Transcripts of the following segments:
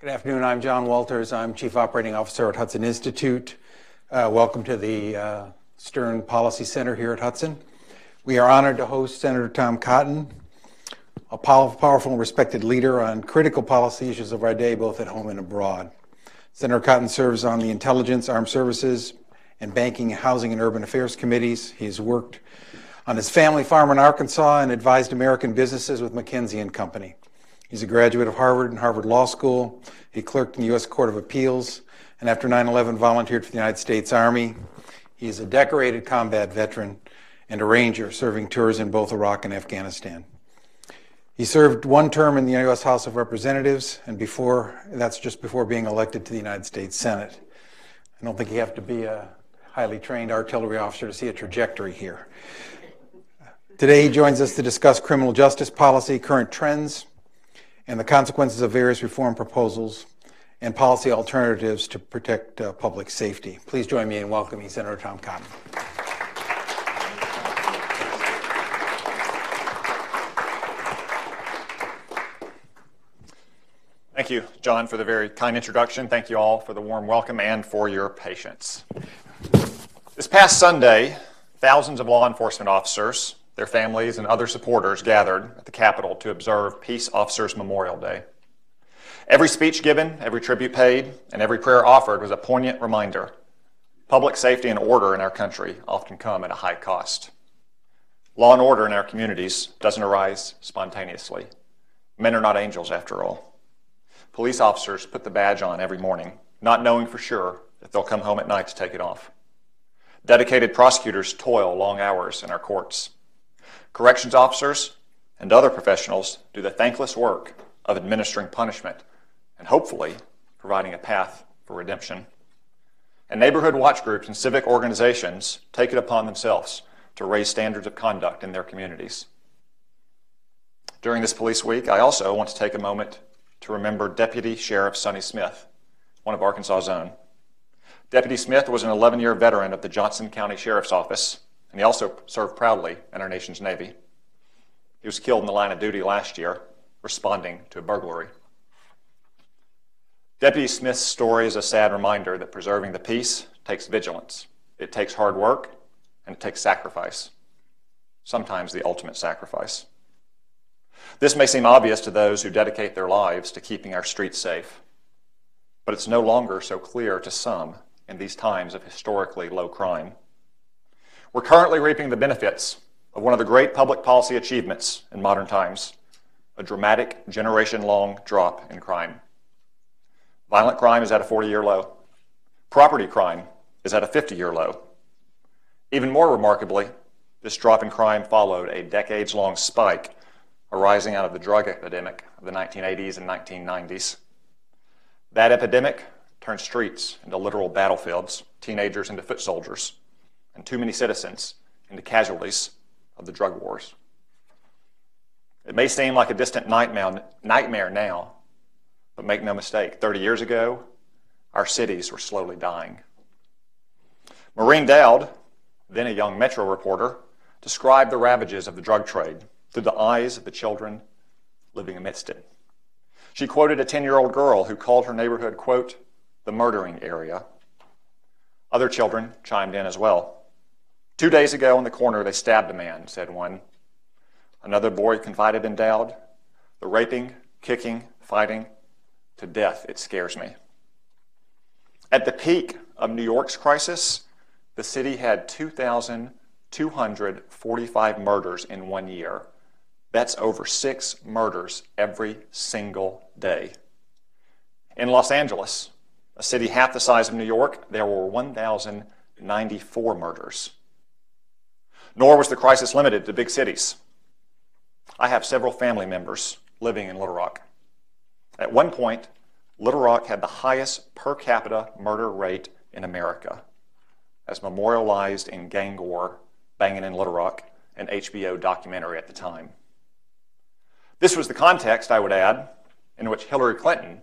Good afternoon. I'm John Walters. I'm Chief Operating Officer at Hudson Institute. Uh, welcome to the uh, Stern Policy Center here at Hudson. We are honored to host Senator Tom Cotton, a powerful and respected leader on critical policy issues of our day, both at home and abroad. Senator Cotton serves on the Intelligence, Armed Services, and Banking, Housing, and Urban Affairs committees. He's worked on his family farm in Arkansas and advised American businesses with McKinsey and Company. He's a graduate of Harvard and Harvard Law School. He clerked in the U.S. Court of Appeals and after 9 11 volunteered for the United States Army. He is a decorated combat veteran and a ranger serving tours in both Iraq and Afghanistan. He served one term in the U.S. House of Representatives, and before that's just before being elected to the United States Senate. I don't think you have to be a highly trained artillery officer to see a trajectory here. Today, he joins us to discuss criminal justice policy, current trends, and the consequences of various reform proposals and policy alternatives to protect uh, public safety. Please join me in welcoming Senator Tom Cotton. Thank you, John, for the very kind introduction. Thank you all for the warm welcome and for your patience. This past Sunday, thousands of law enforcement officers their families, and other supporters gathered at the Capitol to observe Peace Officers Memorial Day. Every speech given, every tribute paid, and every prayer offered was a poignant reminder. Public safety and order in our country often come at a high cost. Law and order in our communities doesn't arise spontaneously. Men are not angels, after all. Police officers put the badge on every morning, not knowing for sure if they'll come home at night to take it off. Dedicated prosecutors toil long hours in our courts. Corrections officers and other professionals do the thankless work of administering punishment and hopefully providing a path for redemption. And neighborhood watch groups and civic organizations take it upon themselves to raise standards of conduct in their communities. During this police week, I also want to take a moment to remember Deputy Sheriff Sonny Smith, one of Arkansas's own. Deputy Smith was an 11 year veteran of the Johnson County Sheriff's Office and he also served proudly in our nation's Navy. He was killed in the line of duty last year, responding to a burglary. Deputy Smith's story is a sad reminder that preserving the peace takes vigilance, it takes hard work, and it takes sacrifice, sometimes the ultimate sacrifice. This may seem obvious to those who dedicate their lives to keeping our streets safe, but it's no longer so clear to some in these times of historically low crime. We're currently reaping the benefits of one of the great public policy achievements in modern times a dramatic generation long drop in crime. Violent crime is at a 40 year low. Property crime is at a 50 year low. Even more remarkably, this drop in crime followed a decades long spike arising out of the drug epidemic of the 1980s and 1990s. That epidemic turned streets into literal battlefields, teenagers into foot soldiers, and too many citizens into casualties of the drug wars. It may seem like a distant nightmare now, but make no mistake, 30 years ago, our cities were slowly dying. Maureen Dowd, then a young Metro reporter, described the ravages of the drug trade through the eyes of the children living amidst it. She quoted a 10 year old girl who called her neighborhood, quote, the murdering area. Other children chimed in as well. Two days ago in the corner, they stabbed a man, said one. Another boy confided in Dowd. The raping, kicking, fighting, to death, it scares me. At the peak of New York's crisis, the city had 2,245 murders in one year. That's over six murders every single day. In Los Angeles, a city half the size of New York, there were 1,094 murders. Nor was the crisis limited to big cities. I have several family members living in Little Rock. At one point, Little Rock had the highest per capita murder rate in America, as memorialized in Gang War, Banging in Little Rock, an HBO documentary at the time. This was the context, I would add, in which Hillary Clinton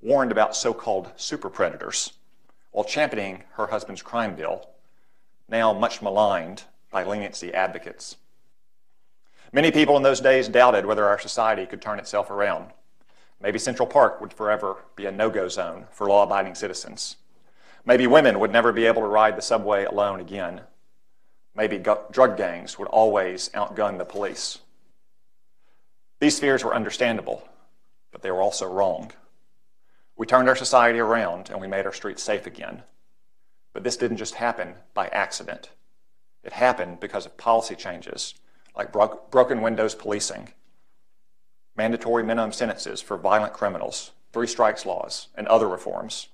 warned about so called super predators while championing her husband's crime bill, now much maligned by leniency advocates. Many people in those days doubted whether our society could turn itself around. Maybe Central Park would forever be a no go zone for law abiding citizens. Maybe women would never be able to ride the subway alone again. Maybe drug gangs would always outgun the police. These fears were understandable, but they were also wrong. We turned our society around and we made our streets safe again. But this didn't just happen by accident. It happened because of policy changes like bro- broken windows policing, mandatory minimum sentences for violent criminals, three strikes laws, and other reforms.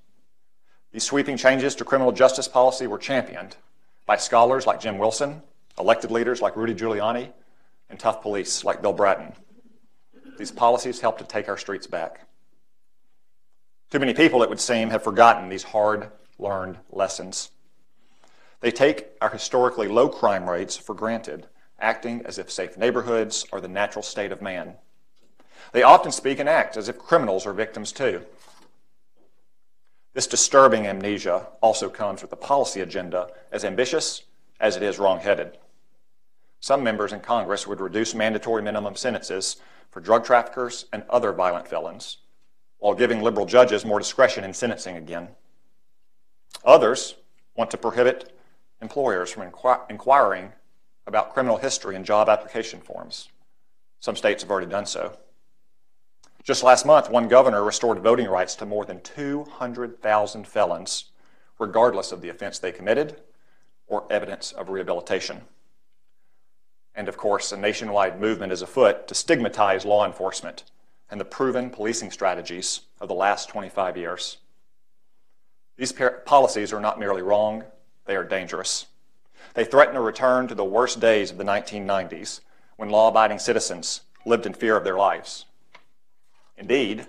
These sweeping changes to criminal justice policy were championed by scholars like Jim Wilson, elected leaders like Rudy Giuliani, and tough police like Bill Bratton. These policies helped to take our streets back. Too many people, it would seem, have forgotten these hard learned lessons. They take our historically low crime rates for granted, acting as if safe neighborhoods are the natural state of man. They often speak and act as if criminals are victims too. This disturbing amnesia also comes with a policy agenda as ambitious as it is wrongheaded. Some members in Congress would reduce mandatory minimum sentences for drug traffickers and other violent felons, while giving liberal judges more discretion in sentencing again. Others want to prohibit employers from inquir- inquiring about criminal history in job application forms. Some states have already done so. Just last month, one governor restored voting rights to more than 200,000 felons, regardless of the offense they committed or evidence of rehabilitation. And of course, a nationwide movement is afoot to stigmatize law enforcement and the proven policing strategies of the last 25 years. These policies are not merely wrong, they are dangerous. They threaten a return to the worst days of the 1990s when law abiding citizens lived in fear of their lives. Indeed,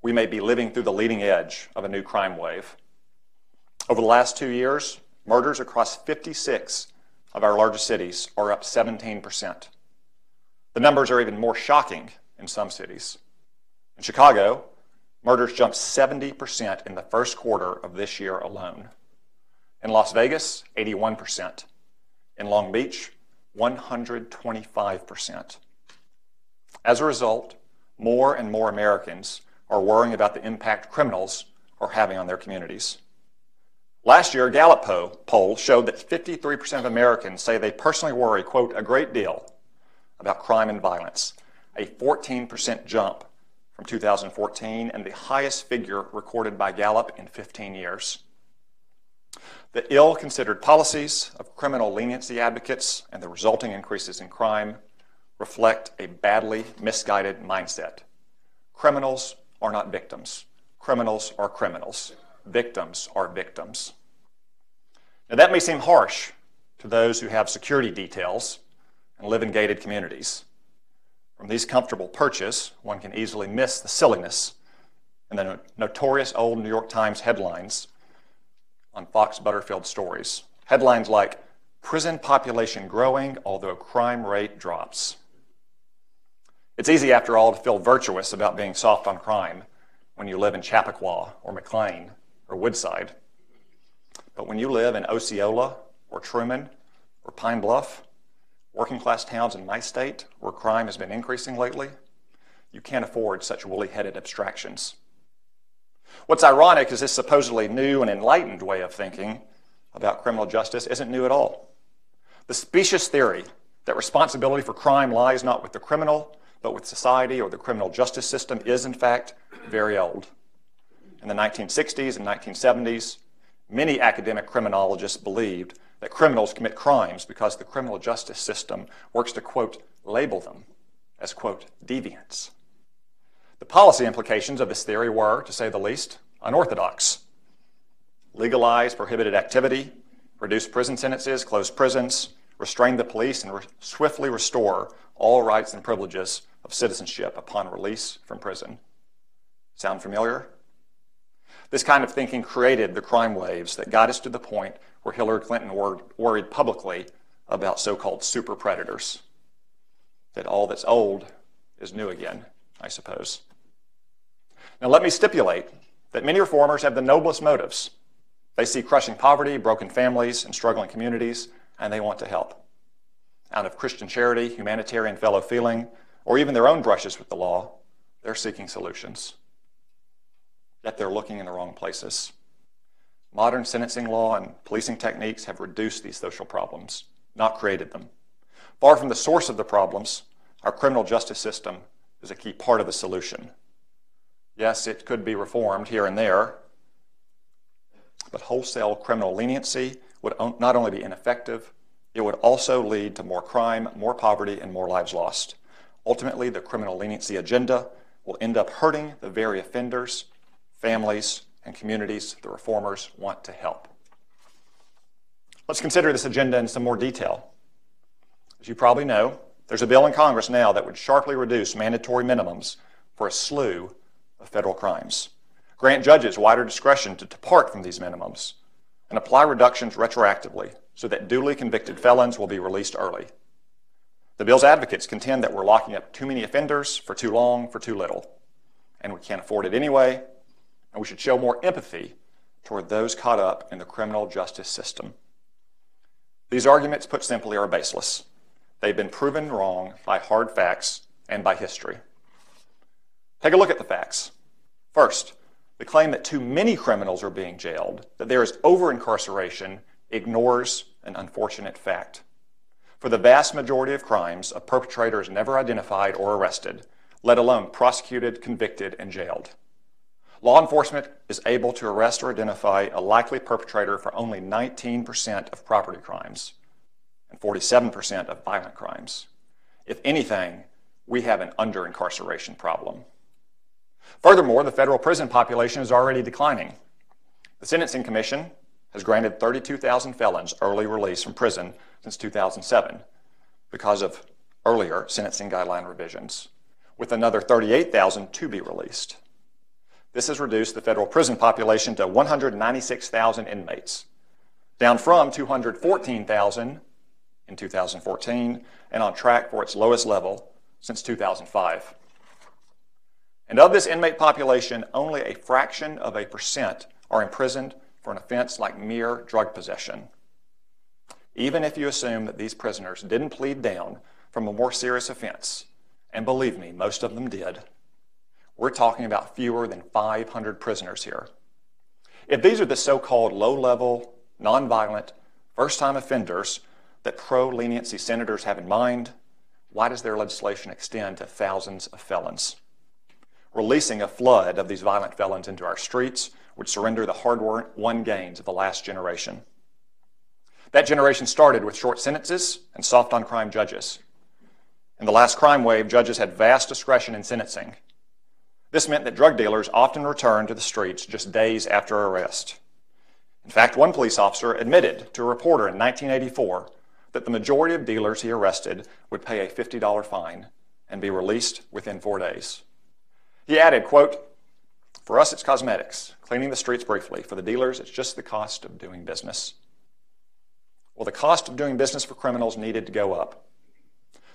we may be living through the leading edge of a new crime wave. Over the last two years, murders across 56 of our largest cities are up 17%. The numbers are even more shocking in some cities. In Chicago, murders jumped 70% in the first quarter of this year alone. In Las Vegas, 81%. In Long Beach, 125%. As a result, more and more Americans are worrying about the impact criminals are having on their communities. Last year, a Gallup poll showed that 53% of Americans say they personally worry, quote, a great deal about crime and violence, a 14% jump from 2014 and the highest figure recorded by Gallup in 15 years. The ill considered policies of criminal leniency advocates and the resulting increases in crime reflect a badly misguided mindset. Criminals are not victims. Criminals are criminals. Victims are victims. Now, that may seem harsh to those who have security details and live in gated communities. From these comfortable perches, one can easily miss the silliness in the notorious old New York Times headlines on Fox Butterfield stories. Headlines like, Prison population growing, although crime rate drops. It's easy, after all, to feel virtuous about being soft on crime when you live in Chappaqua or McLean or Woodside. But when you live in Osceola or Truman or Pine Bluff, working class towns in my state where crime has been increasing lately, you can't afford such woolly headed abstractions. What's ironic is this supposedly new and enlightened way of thinking about criminal justice isn't new at all. The specious theory that responsibility for crime lies not with the criminal, but with society or the criminal justice system is, in fact, very old. In the 1960s and 1970s, many academic criminologists believed that criminals commit crimes because the criminal justice system works to, quote, label them as, quote, deviants. The policy implications of this theory were, to say the least, unorthodox. Legalize prohibited activity, reduce prison sentences, close prisons, restrain the police, and re- swiftly restore all rights and privileges of citizenship upon release from prison. Sound familiar? This kind of thinking created the crime waves that got us to the point where Hillary Clinton wor- worried publicly about so called super predators. That all that's old is new again, I suppose. Now, let me stipulate that many reformers have the noblest motives. They see crushing poverty, broken families, and struggling communities, and they want to help. Out of Christian charity, humanitarian fellow feeling, or even their own brushes with the law, they're seeking solutions. Yet they're looking in the wrong places. Modern sentencing law and policing techniques have reduced these social problems, not created them. Far from the source of the problems, our criminal justice system is a key part of the solution. Yes, it could be reformed here and there, but wholesale criminal leniency would not only be ineffective, it would also lead to more crime, more poverty, and more lives lost. Ultimately, the criminal leniency agenda will end up hurting the very offenders, families, and communities the reformers want to help. Let's consider this agenda in some more detail. As you probably know, there's a bill in Congress now that would sharply reduce mandatory minimums for a slew of federal crimes, grant judges wider discretion to depart from these minimums, and apply reductions retroactively so that duly convicted felons will be released early. The bill's advocates contend that we're locking up too many offenders for too long, for too little, and we can't afford it anyway, and we should show more empathy toward those caught up in the criminal justice system. These arguments, put simply, are baseless. They've been proven wrong by hard facts and by history. Take a look at the facts. First, the claim that too many criminals are being jailed, that there is over incarceration, ignores an unfortunate fact. For the vast majority of crimes, a perpetrator is never identified or arrested, let alone prosecuted, convicted, and jailed. Law enforcement is able to arrest or identify a likely perpetrator for only 19% of property crimes and 47% of violent crimes. If anything, we have an under incarceration problem. Furthermore, the federal prison population is already declining. The Sentencing Commission has granted 32,000 felons early release from prison since 2007 because of earlier sentencing guideline revisions, with another 38,000 to be released. This has reduced the federal prison population to 196,000 inmates, down from 214,000 in 2014 and on track for its lowest level since 2005. And of this inmate population, only a fraction of a percent are imprisoned for an offense like mere drug possession. Even if you assume that these prisoners didn't plead down from a more serious offense, and believe me, most of them did, we're talking about fewer than 500 prisoners here. If these are the so called low level, nonviolent, first time offenders that pro leniency senators have in mind, why does their legislation extend to thousands of felons? Releasing a flood of these violent felons into our streets would surrender the hard won gains of the last generation. That generation started with short sentences and soft on crime judges. In the last crime wave, judges had vast discretion in sentencing. This meant that drug dealers often returned to the streets just days after arrest. In fact, one police officer admitted to a reporter in 1984 that the majority of dealers he arrested would pay a $50 fine and be released within four days. He added, quote, for us, it's cosmetics, cleaning the streets briefly. For the dealers, it's just the cost of doing business. Well, the cost of doing business for criminals needed to go up.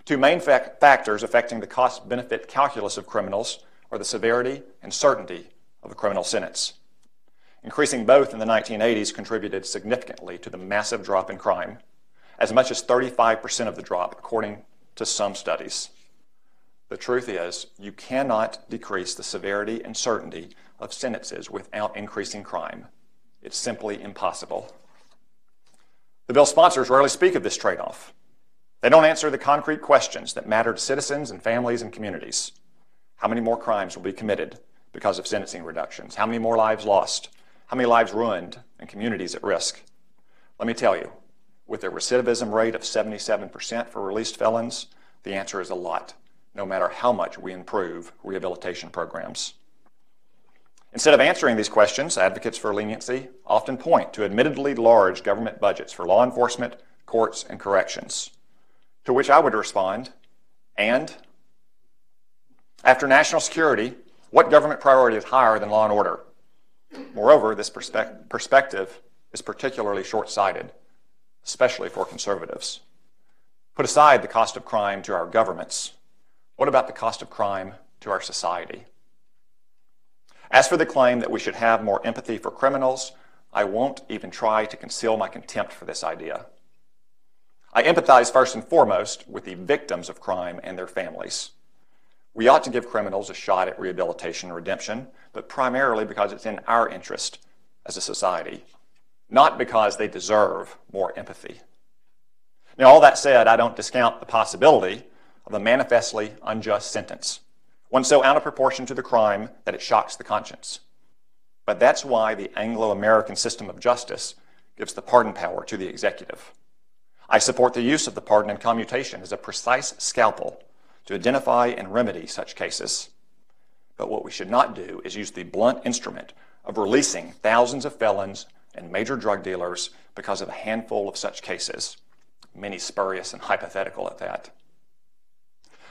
Two main factors affecting the cost benefit calculus of criminals are the severity and certainty of a criminal sentence. Increasing both in the 1980s contributed significantly to the massive drop in crime, as much as 35% of the drop, according to some studies. The truth is, you cannot decrease the severity and certainty of sentences without increasing crime. It's simply impossible. The bill sponsors rarely speak of this trade off. They don't answer the concrete questions that matter to citizens and families and communities. How many more crimes will be committed because of sentencing reductions? How many more lives lost? How many lives ruined and communities at risk? Let me tell you, with a recidivism rate of 77% for released felons, the answer is a lot no matter how much we improve rehabilitation programs. Instead of answering these questions, advocates for leniency often point to admittedly large government budgets for law enforcement, courts, and corrections. To which I would respond, and? After national security, what government priority is higher than law and order? Moreover, this perspe- perspective is particularly short sighted, especially for conservatives. Put aside the cost of crime to our governments what about the cost of crime to our society? As for the claim that we should have more empathy for criminals, I won't even try to conceal my contempt for this idea. I empathize first and foremost with the victims of crime and their families. We ought to give criminals a shot at rehabilitation and redemption, but primarily because it's in our interest as a society, not because they deserve more empathy. Now, all that said, I don't discount the possibility of a manifestly unjust sentence, one so out of proportion to the crime that it shocks the conscience. But that's why the Anglo American system of justice gives the pardon power to the executive. I support the use of the pardon and commutation as a precise scalpel to identify and remedy such cases. But what we should not do is use the blunt instrument of releasing thousands of felons and major drug dealers because of a handful of such cases, many spurious and hypothetical at that.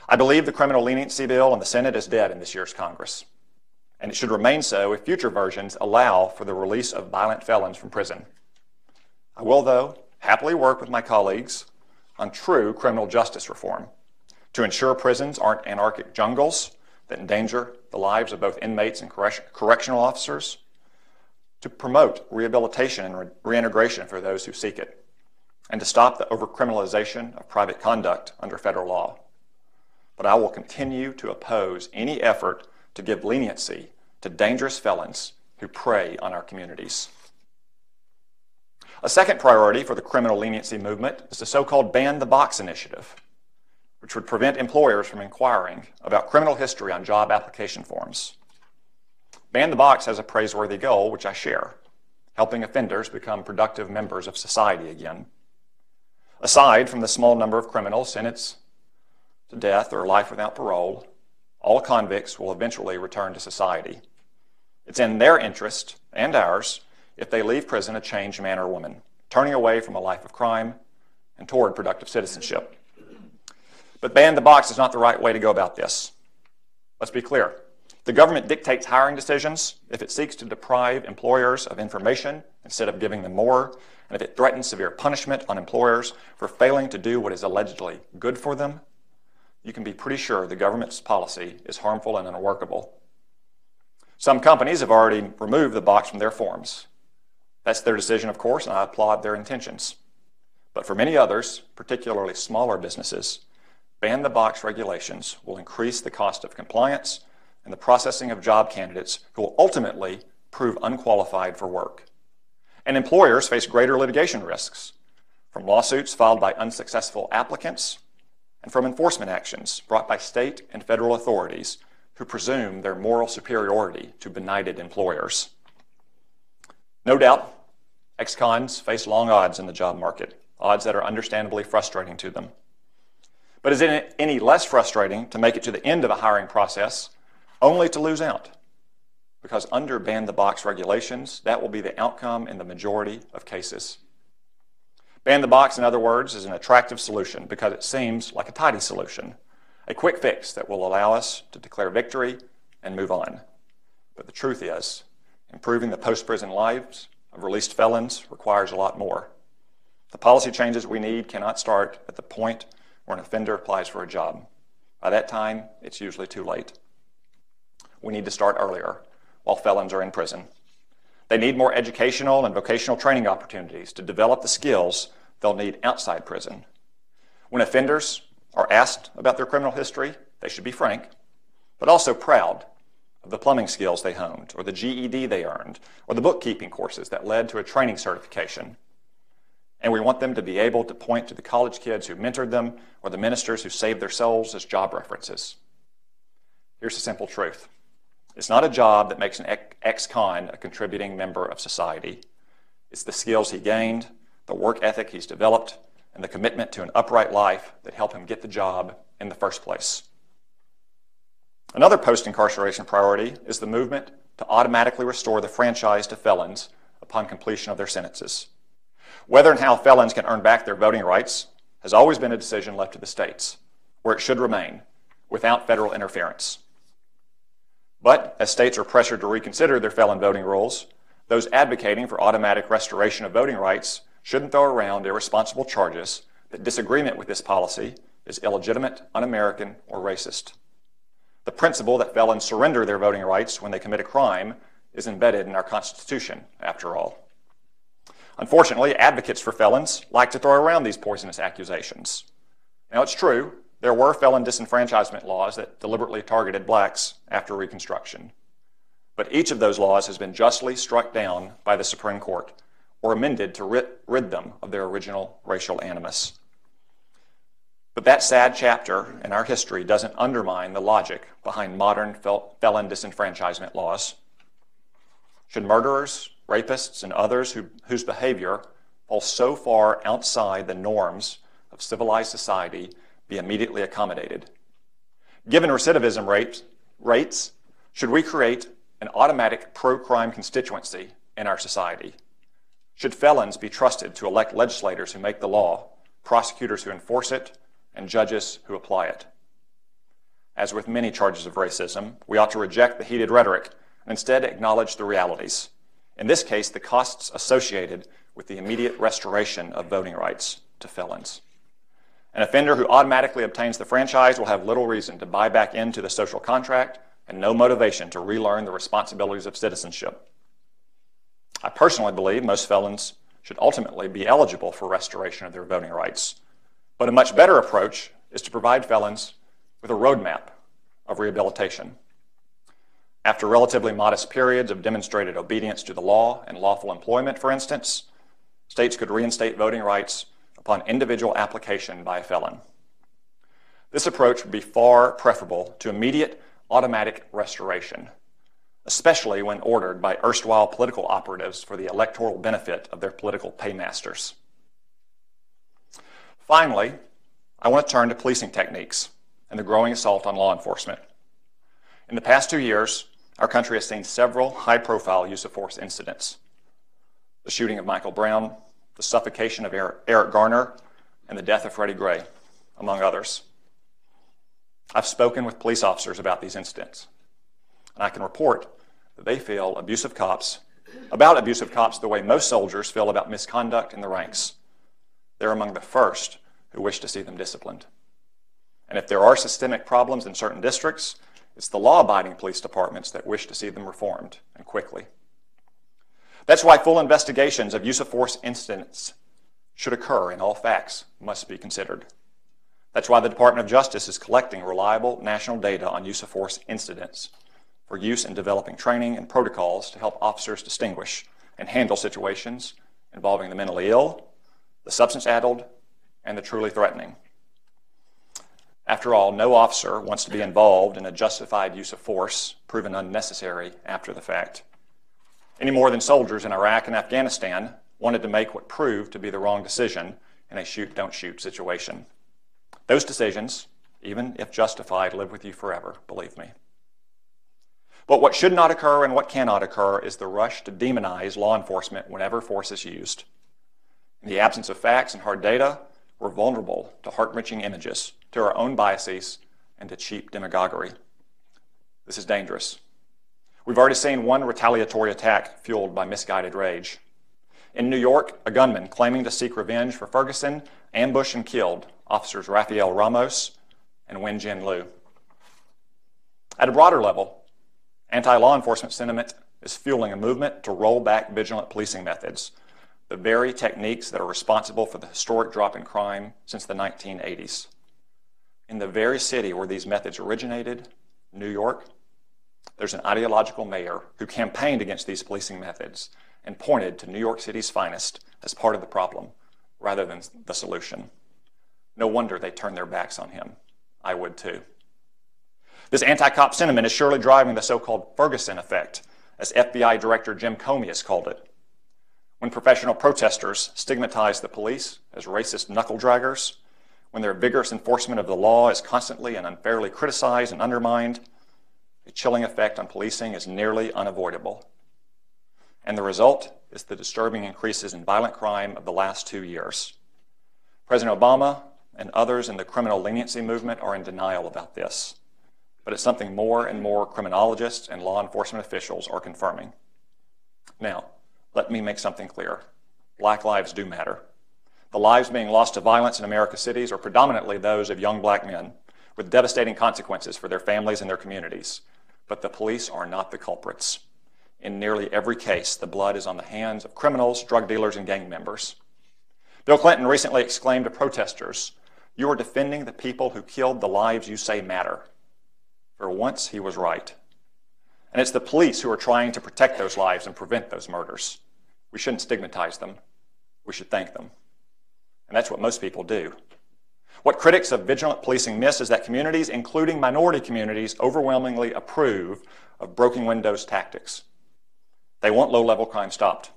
I believe the criminal leniency bill in the Senate is dead in this year's Congress, and it should remain so if future versions allow for the release of violent felons from prison. I will, though, happily work with my colleagues on true criminal justice reform to ensure prisons aren't anarchic jungles that endanger the lives of both inmates and correctional officers, to promote rehabilitation and re- reintegration for those who seek it, and to stop the overcriminalization of private conduct under federal law. But I will continue to oppose any effort to give leniency to dangerous felons who prey on our communities. A second priority for the criminal leniency movement is the so called Ban the Box initiative, which would prevent employers from inquiring about criminal history on job application forms. Ban the Box has a praiseworthy goal, which I share helping offenders become productive members of society again. Aside from the small number of criminals sentenced to death or life without parole, all convicts will eventually return to society. It's in their interest and ours if they leave prison a changed man or woman, turning away from a life of crime and toward productive citizenship. But ban the box is not the right way to go about this. Let's be clear. The government dictates hiring decisions if it seeks to deprive employers of information instead of giving them more, and if it threatens severe punishment on employers for failing to do what is allegedly good for them, you can be pretty sure the government's policy is harmful and unworkable. Some companies have already removed the box from their forms. That's their decision, of course, and I applaud their intentions. But for many others, particularly smaller businesses, ban the box regulations will increase the cost of compliance and the processing of job candidates who will ultimately prove unqualified for work. And employers face greater litigation risks from lawsuits filed by unsuccessful applicants and from enforcement actions brought by state and federal authorities who presume their moral superiority to benighted employers. No doubt, ex cons face long odds in the job market, odds that are understandably frustrating to them. But is it any less frustrating to make it to the end of a hiring process only to lose out? Because under ban the box regulations, that will be the outcome in the majority of cases. Ban the box, in other words, is an attractive solution because it seems like a tidy solution, a quick fix that will allow us to declare victory and move on. But the truth is, improving the post prison lives of released felons requires a lot more. The policy changes we need cannot start at the point where an offender applies for a job. By that time, it's usually too late. We need to start earlier, while felons are in prison. They need more educational and vocational training opportunities to develop the skills they'll need outside prison. When offenders are asked about their criminal history, they should be frank, but also proud of the plumbing skills they honed, or the GED they earned, or the bookkeeping courses that led to a training certification. And we want them to be able to point to the college kids who mentored them or the ministers who saved their souls as job references. Here's the simple truth it's not a job that makes an ex con a contributing member of society. It's the skills he gained, the work ethic he's developed, and the commitment to an upright life that help him get the job in the first place. Another post incarceration priority is the movement to automatically restore the franchise to felons upon completion of their sentences. Whether and how felons can earn back their voting rights has always been a decision left to the states, where it should remain, without federal interference. But as states are pressured to reconsider their felon voting rules, those advocating for automatic restoration of voting rights shouldn't throw around irresponsible charges that disagreement with this policy is illegitimate, un American, or racist. The principle that felons surrender their voting rights when they commit a crime is embedded in our Constitution, after all. Unfortunately, advocates for felons like to throw around these poisonous accusations. Now, it's true, there were felon disenfranchisement laws that deliberately targeted blacks after Reconstruction. But each of those laws has been justly struck down by the Supreme Court or amended to rid, rid them of their original racial animus. But that sad chapter in our history doesn't undermine the logic behind modern fel- felon disenfranchisement laws. Should murderers, rapists, and others who, whose behavior falls so far outside the norms of civilized society be immediately accommodated? Given recidivism rates, rates should we create an automatic pro crime constituency in our society? Should felons be trusted to elect legislators who make the law, prosecutors who enforce it, and judges who apply it? As with many charges of racism, we ought to reject the heated rhetoric and instead acknowledge the realities. In this case, the costs associated with the immediate restoration of voting rights to felons. An offender who automatically obtains the franchise will have little reason to buy back into the social contract and no motivation to relearn the responsibilities of citizenship. I personally believe most felons should ultimately be eligible for restoration of their voting rights. But a much better approach is to provide felons with a roadmap of rehabilitation. After relatively modest periods of demonstrated obedience to the law and lawful employment, for instance, states could reinstate voting rights upon individual application by a felon. This approach would be far preferable to immediate automatic restoration, especially when ordered by erstwhile political operatives for the electoral benefit of their political paymasters. Finally, I want to turn to policing techniques and the growing assault on law enforcement. In the past two years, our country has seen several high profile use of force incidents the shooting of Michael Brown, the suffocation of Eric Garner, and the death of Freddie Gray, among others. I've spoken with police officers about these incidents, and I can report that they feel abusive cops about abusive cops the way most soldiers feel about misconduct in the ranks. They're among the first who wish to see them disciplined. And if there are systemic problems in certain districts, it's the law abiding police departments that wish to see them reformed and quickly. That's why full investigations of use of force incidents should occur and all facts must be considered. That's why the Department of Justice is collecting reliable national data on use of force incidents for use in developing training and protocols to help officers distinguish and handle situations involving the mentally ill, the substance addled, and the truly threatening. After all, no officer wants to be involved in a justified use of force proven unnecessary after the fact. Any more than soldiers in Iraq and Afghanistan wanted to make what proved to be the wrong decision in a shoot don't shoot situation. Those decisions, even if justified, live with you forever, believe me. But what should not occur and what cannot occur is the rush to demonize law enforcement whenever force is used. In the absence of facts and hard data, we're vulnerable to heart wrenching images, to our own biases, and to cheap demagoguery. This is dangerous. We've already seen one retaliatory attack fueled by misguided rage. In New York, a gunman claiming to seek revenge for Ferguson ambushed and killed officers Rafael Ramos and Wenjian Liu. At a broader level, anti law enforcement sentiment is fueling a movement to roll back vigilant policing methods, the very techniques that are responsible for the historic drop in crime since the 1980s. In the very city where these methods originated, New York, there's an ideological mayor who campaigned against these policing methods and pointed to New York City's finest as part of the problem rather than the solution. No wonder they turned their backs on him. I would too. This anti cop sentiment is surely driving the so called Ferguson effect, as FBI Director Jim Comey has called it. When professional protesters stigmatize the police as racist knuckle draggers, when their vigorous enforcement of the law is constantly and unfairly criticized and undermined, a chilling effect on policing is nearly unavoidable. And the result is the disturbing increases in violent crime of the last two years. President Obama and others in the criminal leniency movement are in denial about this, but it's something more and more criminologists and law enforcement officials are confirming. Now, let me make something clear black lives do matter. The lives being lost to violence in America's cities are predominantly those of young black men, with devastating consequences for their families and their communities. But the police are not the culprits. In nearly every case, the blood is on the hands of criminals, drug dealers, and gang members. Bill Clinton recently exclaimed to protesters You are defending the people who killed the lives you say matter. For once, he was right. And it's the police who are trying to protect those lives and prevent those murders. We shouldn't stigmatize them. We should thank them. And that's what most people do. What critics of vigilant policing miss is that communities, including minority communities, overwhelmingly approve of broken windows tactics. They want low level crime stopped.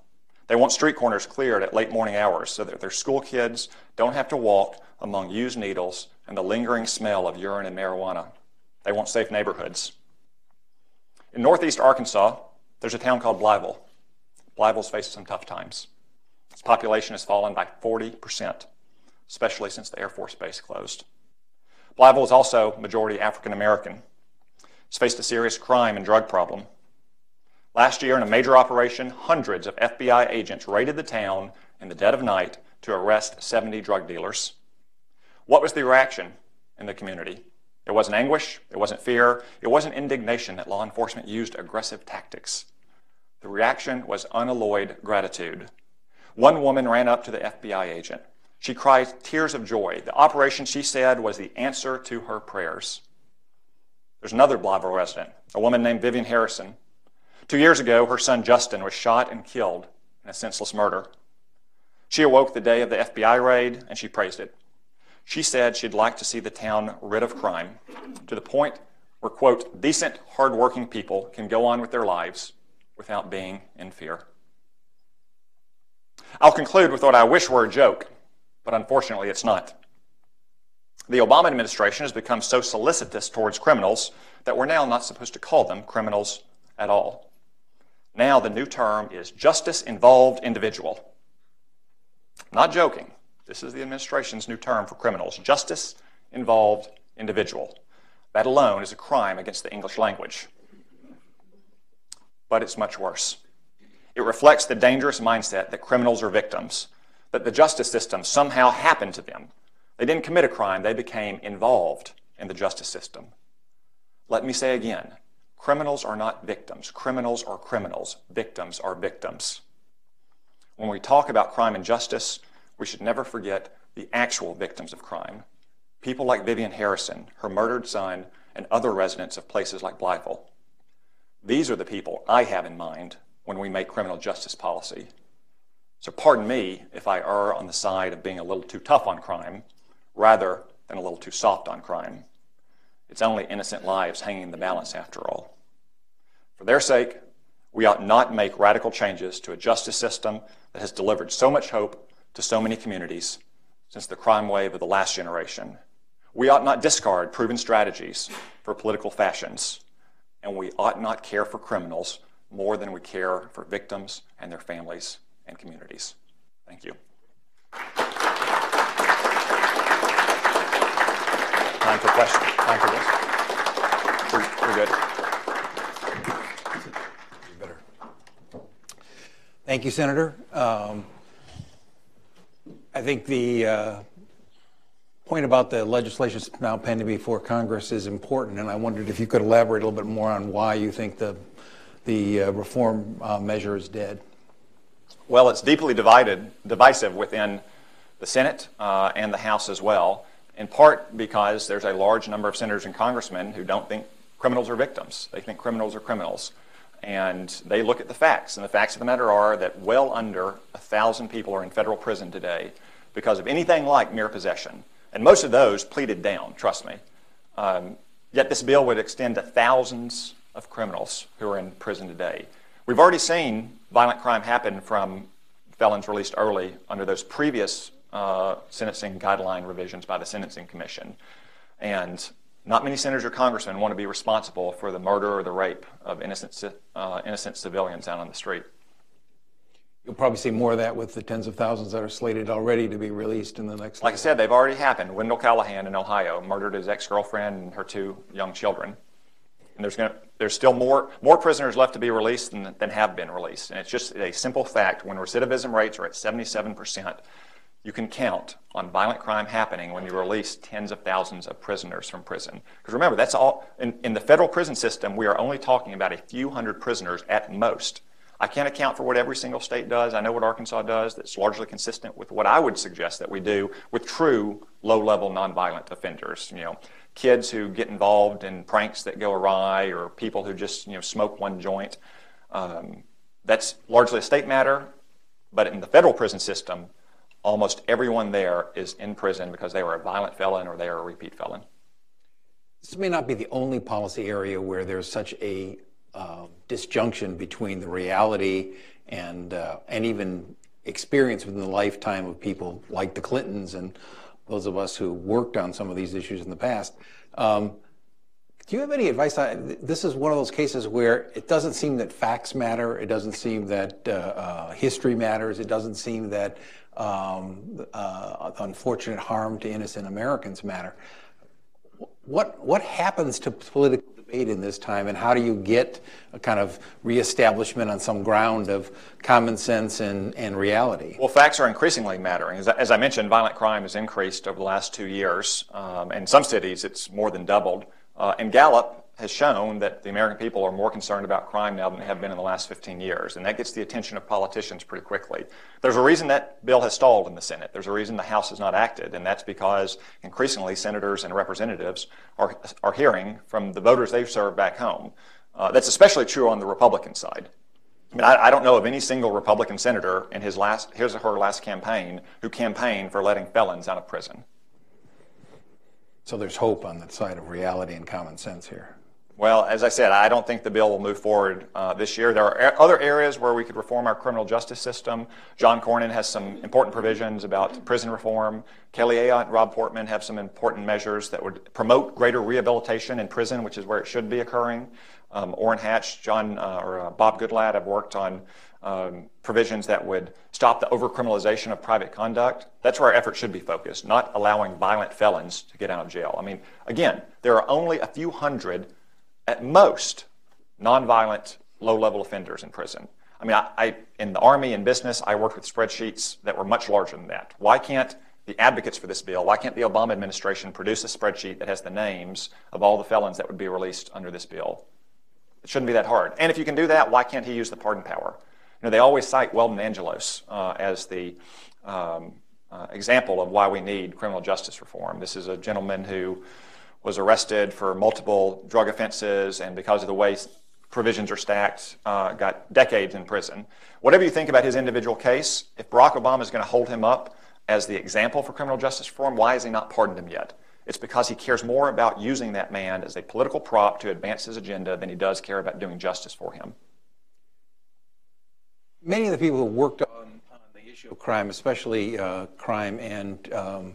They want street corners cleared at late morning hours so that their school kids don't have to walk among used needles and the lingering smell of urine and marijuana. They want safe neighborhoods. In northeast Arkansas, there's a town called Blytheville. Blytheville's faced some tough times. Its population has fallen by 40%, especially since the Air Force Base closed. Blytheville is also majority African American. It's faced a serious crime and drug problem. Last year, in a major operation, hundreds of FBI agents raided the town in the dead of night to arrest 70 drug dealers. What was the reaction in the community? It wasn't anguish, it wasn't fear, it wasn't indignation that law enforcement used aggressive tactics. The reaction was unalloyed gratitude. One woman ran up to the FBI agent. She cried tears of joy. The operation, she said, was the answer to her prayers. There's another Blytheville resident, a woman named Vivian Harrison. Two years ago, her son Justin was shot and killed in a senseless murder. She awoke the day of the FBI raid and she praised it. She said she'd like to see the town rid of crime to the point where, quote, decent, hardworking people can go on with their lives without being in fear. I'll conclude with what I wish were a joke, but unfortunately it's not. The Obama administration has become so solicitous towards criminals that we're now not supposed to call them criminals at all. Now the new term is justice involved individual. Not joking. This is the administration's new term for criminals justice involved individual. That alone is a crime against the English language. But it's much worse. It reflects the dangerous mindset that criminals are victims, that the justice system somehow happened to them. They didn't commit a crime, they became involved in the justice system. Let me say again criminals are not victims. Criminals are criminals. Victims are victims. When we talk about crime and justice, we should never forget the actual victims of crime. People like Vivian Harrison, her murdered son, and other residents of places like Blytheville. These are the people I have in mind when we make criminal justice policy. So pardon me if I err on the side of being a little too tough on crime rather than a little too soft on crime. It's only innocent lives hanging in the balance after all. For their sake, we ought not make radical changes to a justice system that has delivered so much hope to so many communities since the crime wave of the last generation. We ought not discard proven strategies for political fashions, and we ought not care for criminals more than we care for victims and their families and communities. Thank you. Time for questions. Time for this. We're, we're good. Thank you, Senator. Um, I think the uh, point about the legislation now pending before Congress is important, and I wondered if you could elaborate a little bit more on why you think the the uh, reform uh, measure is dead. Well, it's deeply divided, divisive within the Senate uh, and the House as well. In part because there's a large number of senators and congressmen who don't think criminals are victims. They think criminals are criminals. And they look at the facts. And the facts of the matter are that well under a thousand people are in federal prison today because of anything like mere possession. And most of those pleaded down, trust me. Um, yet this bill would extend to thousands of criminals who are in prison today. We've already seen violent crime happen from felons released early under those previous uh, sentencing guideline revisions by the Sentencing Commission. And not many senators or congressmen want to be responsible for the murder or the rape of innocent, uh, innocent civilians out on the street. You'll probably see more of that with the tens of thousands that are slated already to be released in the next. Like I said, they've already happened. Wendell Callahan in Ohio murdered his ex-girlfriend and her two young children. And there's, gonna, there's still more, more prisoners left to be released than, than have been released. And it's just a simple fact. When recidivism rates are at 77%, you can count on violent crime happening when you release tens of thousands of prisoners from prison. Because remember, that's all in, in the federal prison system, we are only talking about a few hundred prisoners at most I can't account for what every single state does. I know what Arkansas does that's largely consistent with what I would suggest that we do with true low-level nonviolent offenders. You know, kids who get involved in pranks that go awry or people who just, you know, smoke one joint. Um, that's largely a state matter, but in the federal prison system, almost everyone there is in prison because they were a violent felon or they are a repeat felon. This may not be the only policy area where there's such a uh, disjunction between the reality and uh, and even experience within the lifetime of people like the Clintons and those of us who worked on some of these issues in the past. Um, do you have any advice this? Is one of those cases where it doesn't seem that facts matter. It doesn't seem that uh, uh, history matters. It doesn't seem that um, uh, unfortunate harm to innocent Americans matter. What what happens to political debate in this time, and how do you get a kind of reestablishment on some ground of common sense and, and reality? Well, facts are increasingly mattering. As, as I mentioned, violent crime has increased over the last two years. Um, in some cities, it's more than doubled. Uh, and Gallup has shown that the American people are more concerned about crime now than they have been in the last 15 years, and that gets the attention of politicians pretty quickly. There's a reason that bill has stalled in the Senate. There's a reason the House has not acted, and that's because increasingly senators and representatives are, are hearing from the voters they've served back home. Uh, that's especially true on the Republican side. I mean, I, I, don't know of any single Republican senator in his last, his or her last campaign who campaigned for letting felons out of prison. So there's hope on the side of reality and common sense here. Well, as I said, I don't think the bill will move forward uh, this year. There are other areas where we could reform our criminal justice system. John Cornyn has some important provisions about prison reform. Kelly Ayotte and Rob Portman have some important measures that would promote greater rehabilitation in prison, which is where it should be occurring. Um, Orrin Hatch, John uh, or uh, Bob Goodlatte have worked on um, provisions that would stop the overcriminalization of private conduct. That's where our effort should be focused, not allowing violent felons to get out of jail. I mean, again, there are only a few hundred at most, nonviolent, low-level offenders in prison. I mean, I, I, in the Army and business, I worked with spreadsheets that were much larger than that. Why can't the advocates for this bill, why can't the Obama administration produce a spreadsheet that has the names of all the felons that would be released under this bill? It shouldn't be that hard. And if you can do that, why can't he use the pardon power? You know, they always cite Weldon Angelos uh, as the um, uh, example of why we need criminal justice reform. This is a gentleman who was arrested for multiple drug offenses, and because of the way provisions are stacked, uh, got decades in prison. Whatever you think about his individual case, if Barack Obama is going to hold him up as the example for criminal justice reform, why has he not pardoned him yet? It's because he cares more about using that man as a political prop to advance his agenda than he does care about doing justice for him. Many of the people who worked on, on the issue of crime, especially uh, crime and um,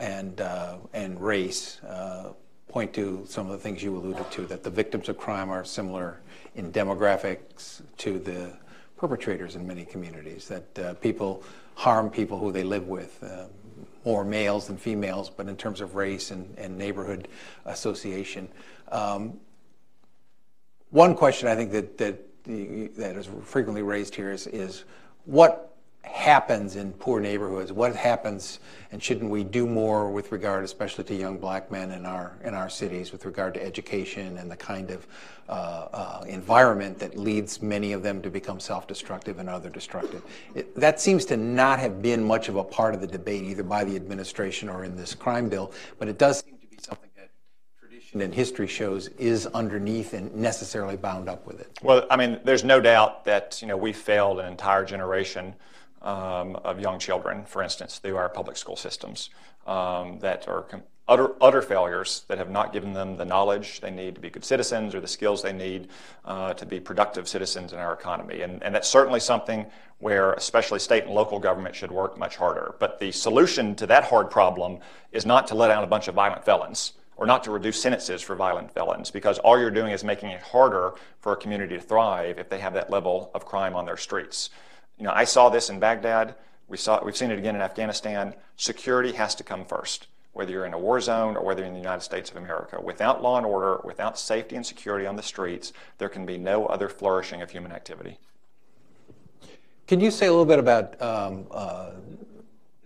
and uh, and race, uh, point to some of the things you alluded to, that the victims of crime are similar in demographics to the perpetrators in many communities, that uh, people harm people who they live with, uh, more males than females, but in terms of race and, and neighborhood association. Um, one question I think that, that, that is frequently raised here is, is what happens in poor neighborhoods, what happens, and shouldn't we do more with regard, especially to young black men in our in our cities, with regard to education and the kind of uh, uh, environment that leads many of them to become self-destructive and other destructive. It, that seems to not have been much of a part of the debate, either by the administration or in this crime bill, but it does seem to be something that tradition and history shows is underneath and necessarily bound up with it. Well, I mean, there's no doubt that you know we failed an entire generation um, of young children, for instance, through our public school systems um, that are com- utter, utter failures that have not given them the knowledge they need to be good citizens or the skills they need uh, to be productive citizens in our economy. And, and that's certainly something where especially state and local government should work much harder. But the solution to that hard problem is not to let out a bunch of violent felons or not to reduce sentences for violent felons because all you're doing is making it harder for a community to thrive if they have that level of crime on their streets. You know, I saw this in Baghdad. We saw, we've seen it again in Afghanistan. Security has to come first, whether you're in a war zone or whether you're in the United States of America. Without law and order, without safety and security on the streets, there can be no other flourishing of human activity. Can you say a little bit about um, uh,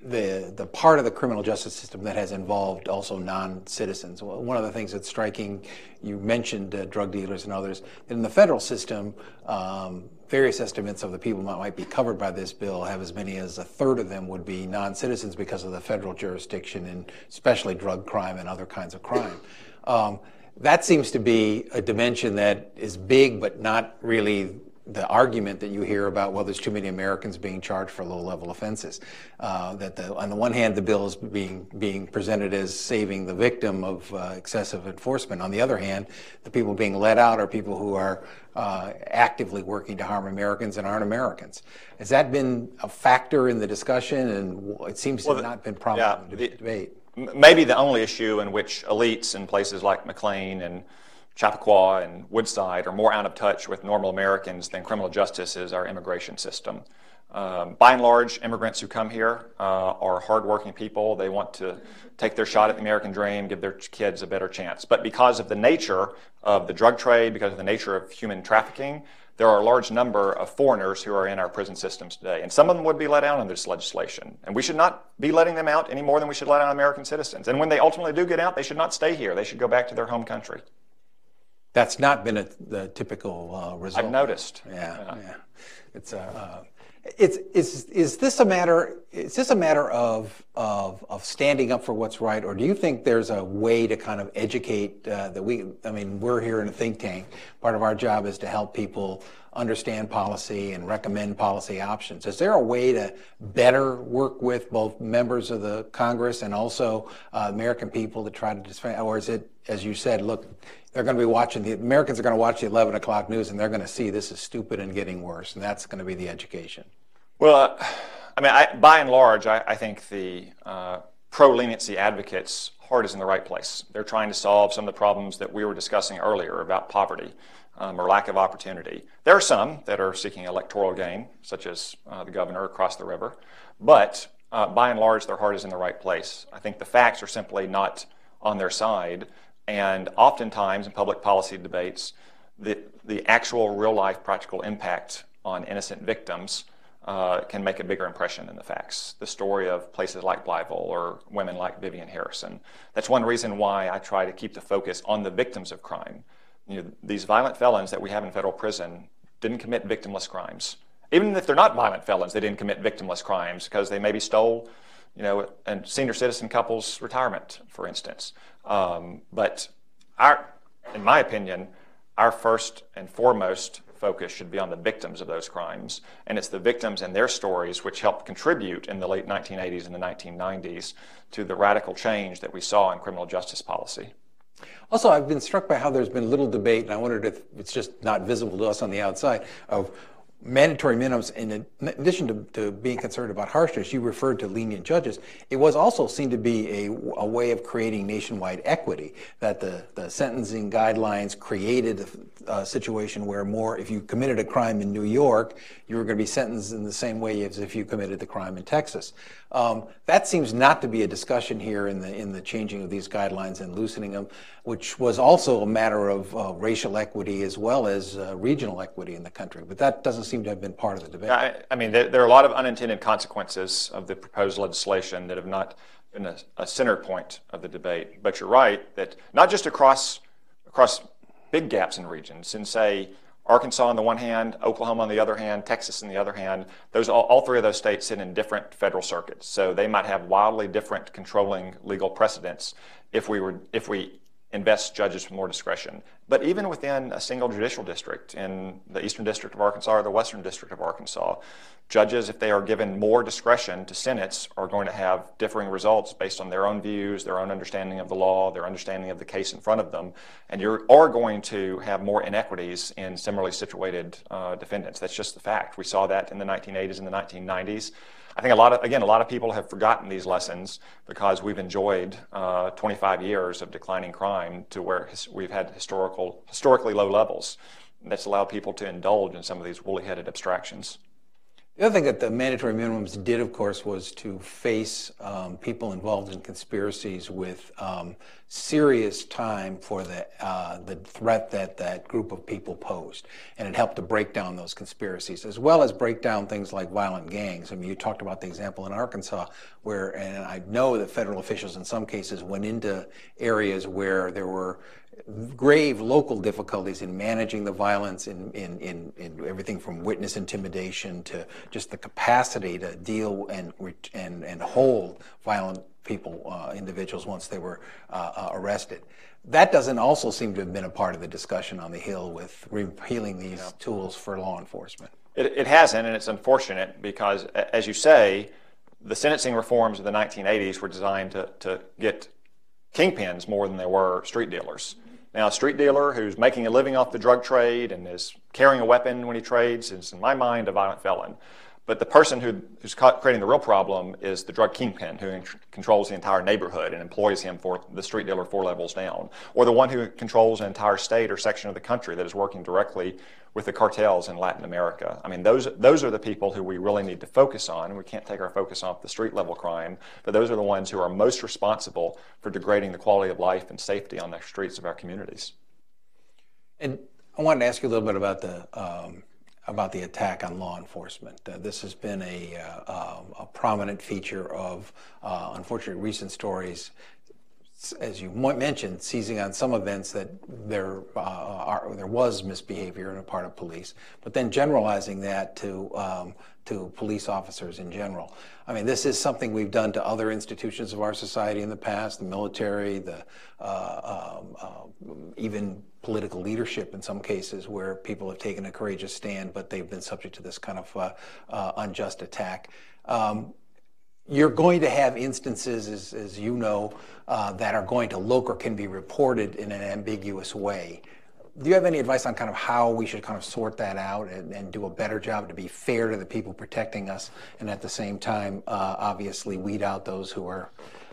the the part of the criminal justice system that has involved also non-citizens. One of the things that's striking, you mentioned uh, drug dealers and others. In the federal system, um, various estimates of the people that might be covered by this bill have as many as a third of them would be non-citizens because of the federal jurisdiction and especially drug crime and other kinds of crime. Um, that seems to be a dimension that is big but not really the argument that you hear about, well, there's too many Americans being charged for low-level offenses. Uh, that the, on the one hand, the bill is being being presented as saving the victim of uh, excessive enforcement. On the other hand, the people being let out are people who are uh, actively working to harm Americans and aren't Americans. Has that been a factor in the discussion? And it seems well, to have not been prominent yeah, in the debate. Maybe the only issue in which elites in places like McLean and Chappaqua and Woodside are more out of touch with normal Americans than criminal justice is our immigration system. Um, by and large, immigrants who come here uh, are hardworking people. They want to take their shot at the American dream, give their kids a better chance. But because of the nature of the drug trade, because of the nature of human trafficking, there are a large number of foreigners who are in our prison systems today. And some of them would be let out under this legislation. And we should not be letting them out any more than we should let out American citizens. And when they ultimately do get out, they should not stay here. They should go back to their home country. That's not been a, the typical uh, result. I've noticed. Yeah, yeah. yeah. It's a. Uh, it's, is, is this a matter is this a matter of, of, of standing up for what's right or do you think there's a way to kind of educate uh, that we i mean we're here in a think tank part of our job is to help people understand policy and recommend policy options is there a way to better work with both members of the congress and also uh, american people to try to defend or is it as you said look they're going to be watching the Americans are going to watch the 11 o'clock news and they're going to see this is stupid and getting worse, and that's going to be the education. Well, uh, I mean, I, by and large, I, I think the uh, pro leniency advocates' heart is in the right place. They're trying to solve some of the problems that we were discussing earlier about poverty um, or lack of opportunity. There are some that are seeking electoral gain, such as uh, the governor across the river, but uh, by and large, their heart is in the right place. I think the facts are simply not on their side. And oftentimes in public policy debates, the, the actual real life practical impact on innocent victims uh, can make a bigger impression than the facts. The story of places like Blytheville or women like Vivian Harrison. That's one reason why I try to keep the focus on the victims of crime. You know, these violent felons that we have in federal prison didn't commit victimless crimes. Even if they're not violent felons, they didn't commit victimless crimes because they maybe stole you know, a senior citizen couples retirement, for instance. Um, but our, in my opinion, our first and foremost focus should be on the victims of those crimes. And it's the victims and their stories which helped contribute in the late 1980s and the 1990s to the radical change that we saw in criminal justice policy. Also, I've been struck by how there's been little debate, and I wondered if it's just not visible to us on the outside, of mandatory minimums, in addition to, to, being concerned about harshness, you referred to lenient judges. It was also seen to be a, a way of creating nationwide equity, that the, the sentencing guidelines created a, a, situation where more, if you committed a crime in New York, you were going to be sentenced in the same way as if you committed the crime in Texas. Um, that seems not to be a discussion here in the in the changing of these guidelines and loosening them, which was also a matter of uh, racial equity as well as uh, regional equity in the country. But that doesn't seem to have been part of the debate. I, I mean, there, there, are a lot of unintended consequences of the proposed legislation that have not been a, a center point of the debate. But you're right that not just across across big gaps in regions, in say Arkansas on the one hand, Oklahoma on the other hand, Texas on the other hand, those all, all, three of those states sit in different federal circuits. So they might have wildly different controlling legal precedents if we were if we invest judges with more discretion. But even within a single judicial district in the Eastern District of Arkansas or the Western District of Arkansas, judges, if they are given more discretion to senates, are going to have differing results based on their own views, their own understanding of the law, their understanding of the case in front of them. And you are going to have more inequities in similarly situated uh, defendants. That's just the fact. We saw that in the 1980s and the 1990s. I think a lot of, again, a lot of people have forgotten these lessons because we've enjoyed uh, 25 years of declining crime to where his, we've had historical, historically low levels. That's allowed people to indulge in some of these woolly-headed abstractions. The other thing that the mandatory minimums did, of course, was to face um, people involved in conspiracies with um, serious time for the uh, the threat that that group of people posed, and it helped to break down those conspiracies as well as break down things like violent gangs. I mean, you talked about the example in Arkansas where, and I know that federal officials in some cases went into areas where there were grave local difficulties in managing the violence in, in, in, in, everything from witness intimidation to just the capacity to deal and, and, and hold violent people, uh, individuals, once they were uh, uh, arrested. That doesn't also seem to have been a part of the discussion on the Hill with repealing these yeah. tools for law enforcement. It, it hasn't, and it's unfortunate because, as you say, the sentencing reforms of the 1980s were designed to, to get kingpins more than they were street dealers. Now, a street dealer who's making a living off the drug trade and is carrying a weapon when he trades is, in my mind, a violent felon. But the person who, who's creating the real problem is the drug kingpin who controls the entire neighborhood and employs him for the street dealer four levels down, or the one who controls an entire state or section of the country that is working directly with the cartels in Latin America. I mean, those, those are the people who we really need to focus on. We can't take our focus off the street level crime, but those are the ones who are most responsible for degrading the quality of life and safety on the streets of our communities. And I wanted to ask you a little bit about the um, about the attack on law enforcement. Uh, this has been a, uh, um, a prominent feature of, uh, unfortunately, recent stories. As you mentioned, seizing on some events that there uh, are, there was misbehavior on the part of police, but then generalizing that to um, to police officers in general. I mean, this is something we've done to other institutions of our society in the past, the military, the uh, um, uh, even political leadership in some cases where people have taken a courageous stand, but they've been subject to this kind of uh, uh unjust attack. Um, you're going to have instances, as, as you know, uh, that are going to look or can be reported in an ambiguous way do you have any advice on kind of how we should kind of sort that out and, and do a better job to be fair to the people protecting us, and at the same time, uh, obviously, weed out those who are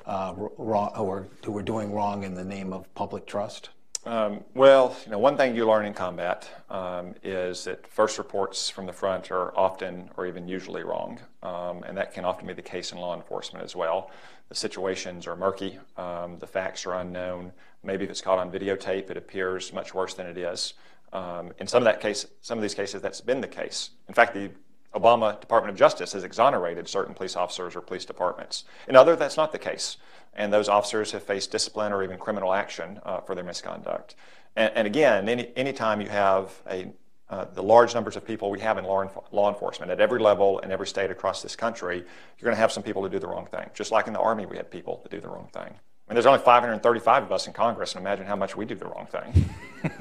uh, wrong, who are who are doing wrong in the name of public trust? Um, well, you know, one thing you learn in combat um, is that first reports from the front are often or even usually wrong, um, and that can often be the case in law enforcement as well. The situations are murky, um, the facts are unknown. Maybe if it's caught on videotape, it appears much worse than it is. Um, in some of that case, some of these cases, that's been the case. In fact, the Obama Department of Justice has exonerated certain police officers or police departments. In other, that's not the case and those officers have faced discipline or even criminal action uh, for their misconduct. And, and, again, any anytime you have a uh, the large numbers of people we have in law, law enforcement at every level and every state across this country, you're going to have some people to do the wrong thing. Just like in the Army, we had people to do the wrong thing. I mean, there's only 535 of us in Congress, and imagine how much we do the wrong thing.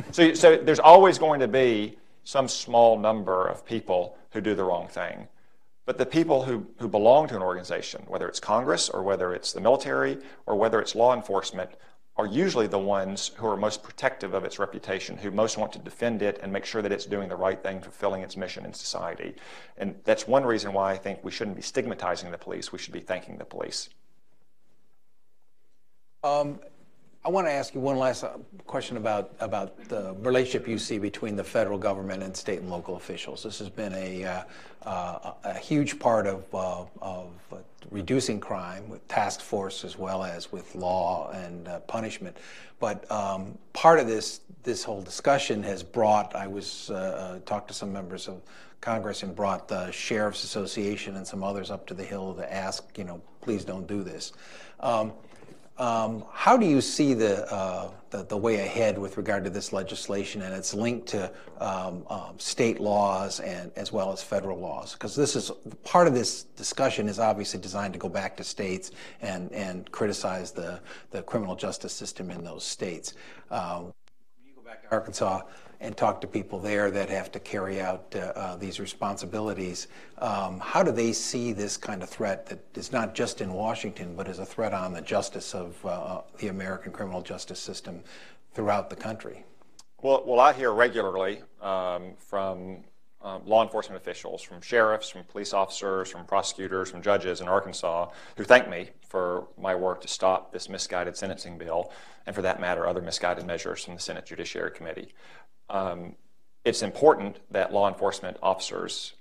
so, so there's always going to be some small number of people who do the wrong thing. But the people who, who belong to an organization, whether it's Congress or whether it's the military or whether it's law enforcement, are usually the ones who are most protective of its reputation, who most want to defend it and make sure that it's doing the right thing, fulfilling its mission in society. And that's one reason why I think we shouldn't be stigmatizing the police. We should be thanking the police. Um, I want to ask you one last uh, question about about the relationship you see between the federal government and state and local officials. This has been a uh, uh, a huge part of uh, of reducing crime with task force as well as with law and uh, punishment. But um, part of this this whole discussion has brought. I was uh, talked to some members of Congress and brought the sheriffs association and some others up to the hill to ask, you know, please don't do this. Um, um, how do you see the, uh, the, way ahead with regard to this legislation and its link to um, um, state laws and as well as federal laws? Because this is part of this discussion is obviously designed to go back to states and and criticize the the criminal justice system in those states. Um, you go back to Arkansas and talk to people there that have to carry out uh, uh, these responsibilities. Um, how do they see this kind of threat that is not just in Washington, but is a threat on the justice of uh, the American criminal justice system throughout the country? Well, well I hear regularly um, from um, law enforcement officials, from sheriffs, from police officers, from prosecutors, from judges in Arkansas who thank me for my work to stop this misguided sentencing bill, and for that matter, other misguided measures from the Senate Judiciary Committee. Um, it's important that law enforcement officers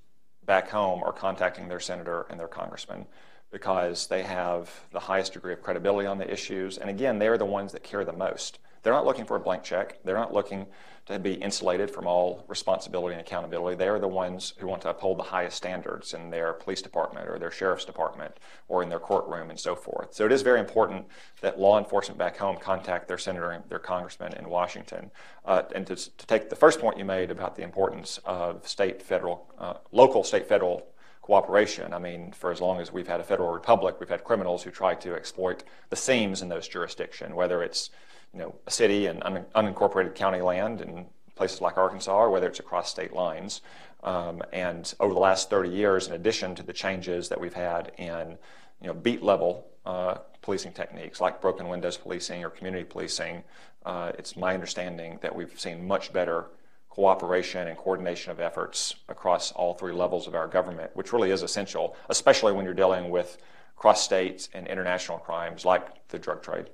back home are contacting their senator and their congressman because they have the highest degree of credibility on the issues. And again, they're the ones that care the most. They're not looking for a blank check. They're not looking to be insulated from all responsibility and accountability. They are the ones who want to uphold the highest standards in their police department or their sheriff's department or in their courtroom and so forth. So it is very important that law enforcement back home contact their senator and their congressman in Washington. Uh, and to, to, take the first point you made about the importance of state, federal, uh, local, state, federal cooperation. I mean, for as long as we've had a federal republic, we've had criminals who try to exploit the seams in those jurisdictions, whether it's you know a city and un- unincorporated county land in places like Arkansas, or whether it's across state lines. Um, and over the last 30 years, in addition to the changes that we've had in you know beat level uh, policing techniques like broken windows policing or community policing, uh, it's my understanding that we've seen much better cooperation and coordination of efforts across all three levels of our government, which really is essential, especially when you're dealing with cross state and international crimes like the drug trade.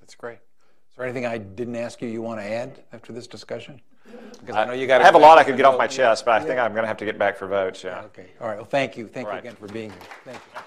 That's great. There anything I didn't ask you you want to add after this discussion? Because I, know you got. I have a lot I could get off my chest, but I think I'm going to have to get back for votes. Yeah. Okay. All right. Well, thank you. Thank All you right. again for being here. Thank you.